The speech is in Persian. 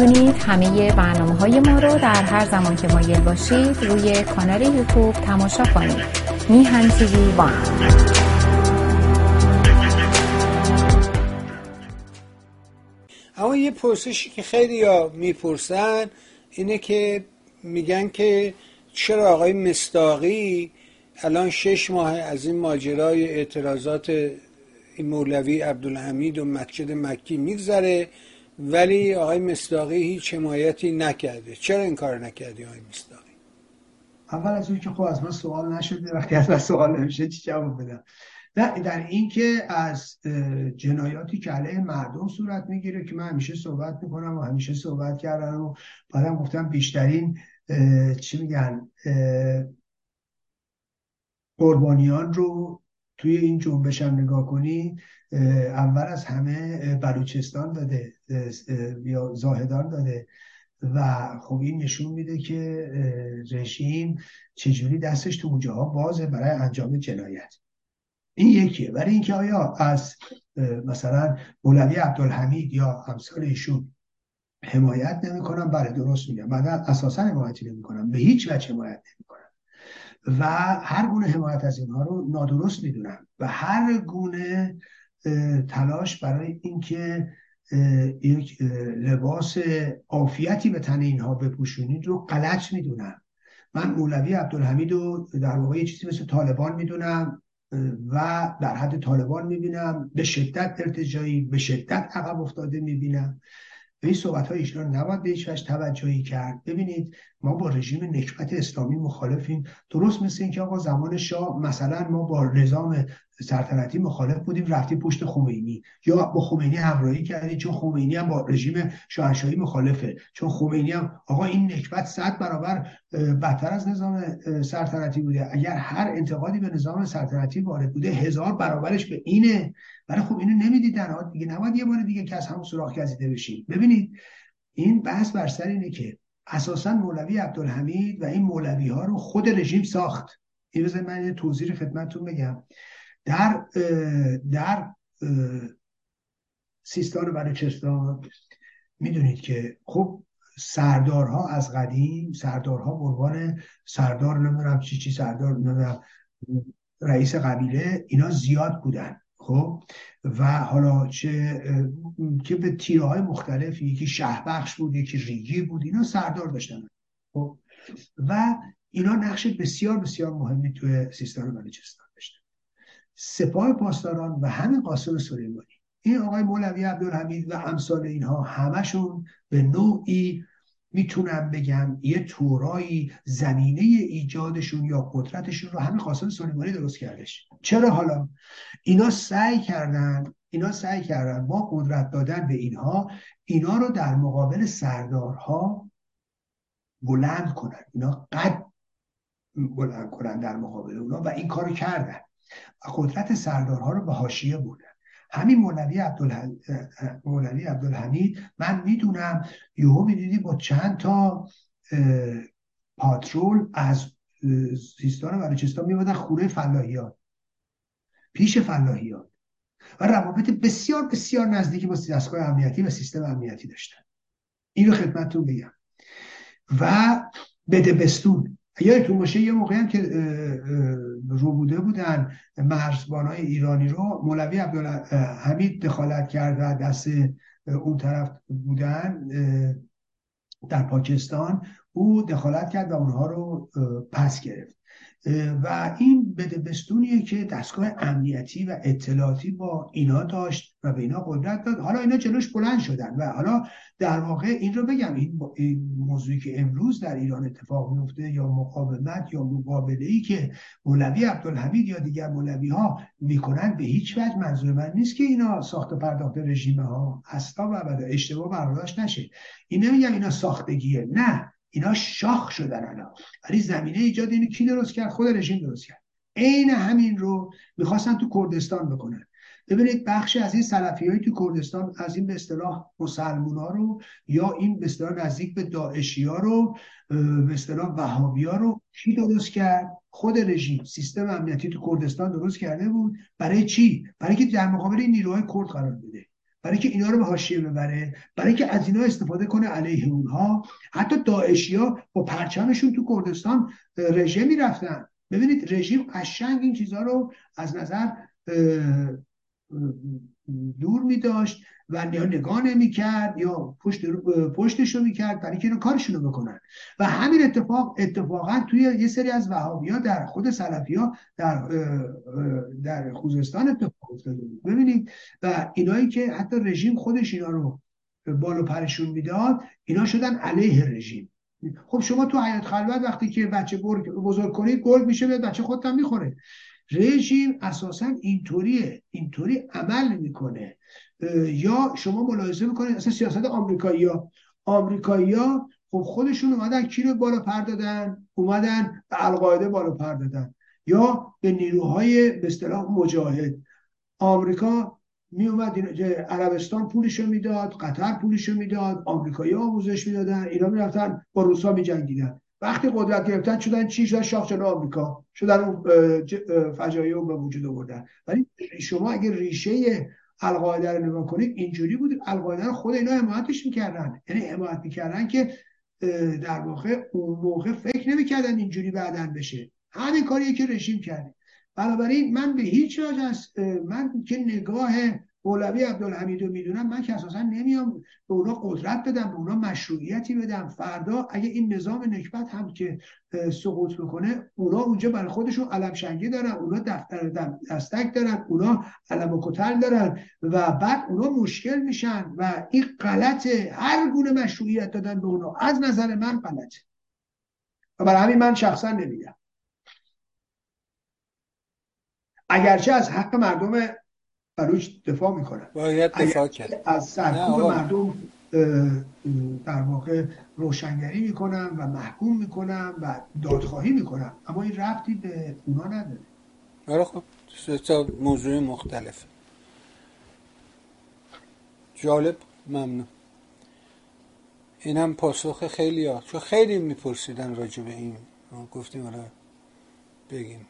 می‌تونید همه برنامه های ما رو در هر زمان که مایل باشید روی کانال یوتیوب تماشا کنید. میهن تیوی وان. اما یه پرسشی که خیلی ها می‌پرسن اینه که میگن که چرا آقای مستاقی الان شش ماه از این ماجرای اعتراضات این مولوی عبدالحمید و مسجد مکی میگذره ولی آقای مستاقی هیچ حمایتی نکرده. چرا این کار نکردی آقای مستاقی اول از اون که خب از من سوال نشده وقتی از من سوال نمیشه چی جواب بدم؟ نه در این که از جنایاتی که علیه مردم صورت می‌گیره که من همیشه صحبت می‌کنم و همیشه صحبت کردم و بعدم گفتم بیشترین چی میگن قربانیان رو توی این جنبش هم نگاه کنی اول از همه بلوچستان داده یا زاهدان داده. و خب این نشون میده که رژیم چجوری دستش تو اونجاها بازه برای انجام جنایت. این یکیه. برای اینکه آیا از مثلا مولوی عبدالحمید یا امثال ایشون حمایت نمی‌کنم بله درست میگم. بعد اساسا حمایتی نمی‌کنم به هیچ وجه حمایت نمی‌کنم و هر گونه حمایت از اینها رو نادرست می‌دونم. و هر گونه تلاش برای اینکه یک لباس عافیتی به تن اینها بپوشونید رو غلط می‌دونم. من مولوی عبدالحمید رو در واقع چیزی مثل طالبان می‌دونم و در حد طالبان می‌بینم به شدت ارتجایی به شدت عقب افتاده می‌بینم. به این صحبت های ایشان نباید به هیچ توجهی کرد. ببینید ما با رژیم نکبت اسلامی مخالفیم. درست مثل اینکه آقا زمان شاه مثلا ما با نظام سلطنتی مخالف بودیم رفتیم پشت خمینی. یا با خمینی همراهی کردیم چون خمینی هم با رژیم شاهنشاهی مخالفه. چون خمینی هم آقا این نکبت صد برابر بدتر از نظام سلطنتی بوده. اگر هر انتقادی به نظام سلطنتی وارد بوده هزار برابرش به اینه. ولی خب اینو نمی‌دیدن. دیگه نباید یه بار دیگه که از همون سوراخ گزیده بشیم. ببینید این بحث بر سر اینه که اساسا مولوی عبدالحمید و این مولوی ها رو خود رژیم ساخت. این من یه توضیح خدمتتون بگم. در در سیستان و بلوچستان می‌دونید که خب سردارها از قدیم سردارها عنوان سردار نمی‌دونم چی چی سردار نمی‌دونم رئیس قبیله اینا زیاد بودن خب؟ و حالا چه که به تیره های مختلف یکی شهبخش بود یکی ریگی بود اینا سردار داشتن خب؟ و اینا نقش بسیار بسیار مهمی توی سیستان و بلوچستان. سپاه پاسداران و همین قاسم سلیمانی. این آقای مولوی عبدالحمید و امثال اینها همشون به نوعی می‌تونم بگم یه تورایی زمینه ایجادشون یا قدرتشون رو همین قاسم سلیمانی درست کردش. چرا حالا؟ اینا سعی کردن اینا سعی کردن با قدرت دادن به اینها اینا رو در مقابل سردارها بلند کنن. اینا قد بلند کنن در مقابل اونا و این کارو کردن. و قدرت سردارها رو به حاشیه بردن. همین مولوی مولوی عبدالحمید من می‌دونم یهو می‌دیدی با چند تا پاترول از سیستان و بلوچستان میبادن خونه فلاحیات پیش فلاحیات و روابط بسیار بسیار نزدیکی با دستگاه امنیتی و سیستم امنیتی داشتن. این رو خدمتتون بگم. و بدبستون یادتون باشه یه موقعی هم که رو بوده بودن های ایرانی رو مولوی عبدالحمید دخالت کرد و دست اون طرف بودن در پاکستان او دخالت کرد و اونها رو پس گرفت. و این بدبستونیه که دستگاه امنیتی و اطلاعاتی با اینا داشت و به اینا قدرت داد. حالا اینا جلوش بلند شدن و حالا در واقع این رو بگم این, موضوعی که امروز در ایران اتفاق میفته یا مقاومت یا مقابله ای که مولوی عبدالحمید یا دیگر مولوی ها می‌کنن به هیچ وجه منظور من نیست که اینا ساخت پرداخت رژیم ها اصلا و اشتباه برداشت نشه. این نمیگم اینا ساختگیه نه. اینا شاخ شدن الان. ولی زمینه ایجاد اینو کی درست کرد؟ خود رژیم درست کرد. عین همین رو می‌خواستن تو کردستان بکنن. ببینید بخشی از این سلفی های تو کردستان از این به اصطلاح مسلمون رو یا این به اصطلاح نزدیک به داعشی رو به اصطلاح وهابی ها رو کی درست کرد؟ خود رژیم. سیستم امنیتی تو کردستان درست کرده بود. برای چی؟ برای که در مقابل نیروهای کرد قرار بده. برای که اینا رو به حاشیه ببره برای که از اینا استفاده کنه علیه اونها. حتی داعشیا با پرچمشون تو کردستان رژه می‌رفتن. ببینید رژیم قشنگ این چیزها رو از نظر دور می داشت و یا نگاه نمی کرد یا پشت پشتش رو می کرد برای که کارشون رو بکنن. و همین اتفاق اتفاقا توی یه سری از وهابی ها در خود سلفی ها در در خوزستان اتفاق افتاده بود. ببینید و اینایی که حتی رژیم خودش اینا رو بالو پرشون می‌داد اینا شدن علیه رژیم. خب شما تو حیات خلوت وقتی که بچه بزرگ کنید گرگ میشه به بچه خودتم می‌خوره. رژیم اساسا اینطوریه اینطوری عمل می‌کنه. یا شما ملاحظه می‌کنید اصلا سیاست آمریکایی ها آمریکایی ها خب خودشون اومدن کی رو بالا پر دادن؟ اومدن به القاعده بالا پر دادن یا به نیروهای به اصطلاح مجاهد. آمریکا می اومد عربستان پولشو می‌داد قطر پولشو می‌داد آمریکایی آموزش می‌دادن اینا می‌رفتن با روسا میجنگیدن. وقتی قدرت گرفتن شدن چی شدن؟ شاخ آمریکا. شدن اون فجایع رو به وجود آوردن. ولی شما اگر ریشه القاعده رو نگاه کنید اینجوری بود. القاعده رو خود اینا حمایتش می‌کردن. یعنی حمایت می‌کردن که در واقع اون موقع فکر نمی‌کردن اینجوری بعدن بشه. همین کاریه که رژیم کرده بنابراین من به هیچ وجه از من که نگاه مولوی عبدالحمید رو می‌دونم من که اساسا نمیام به اونا قدرت بدم به اونا مشروعیتی بدم. فردا اگه این نظام نکبت هم که سقوط بکنه اونا اونجا برای خودشون علم شنگی دارن اونا دفتر دستک دارن اونا علم و کتل دارن و بعد اونا مشکل میشن و این غلطه هر گونه مشروعیت دادن به اونا از نظر من غلطه و برای همین من شخصا نمیگم. اگرچه از حق مردم بلوچ دفاع می‌کنن. باید دفاع کرد. از سرکوب مردم در واقع روشنگری می‌کنم و محکوم می‌کنم و دادخواهی می‌کنم اما این ربطی به اونا نداره. آره خب تا موضوع مختلف. جالب ممنون. این هم پاسخ خیلی ها چون خیلی میپرسیدن راجع به این. گفتیم آره بگیم.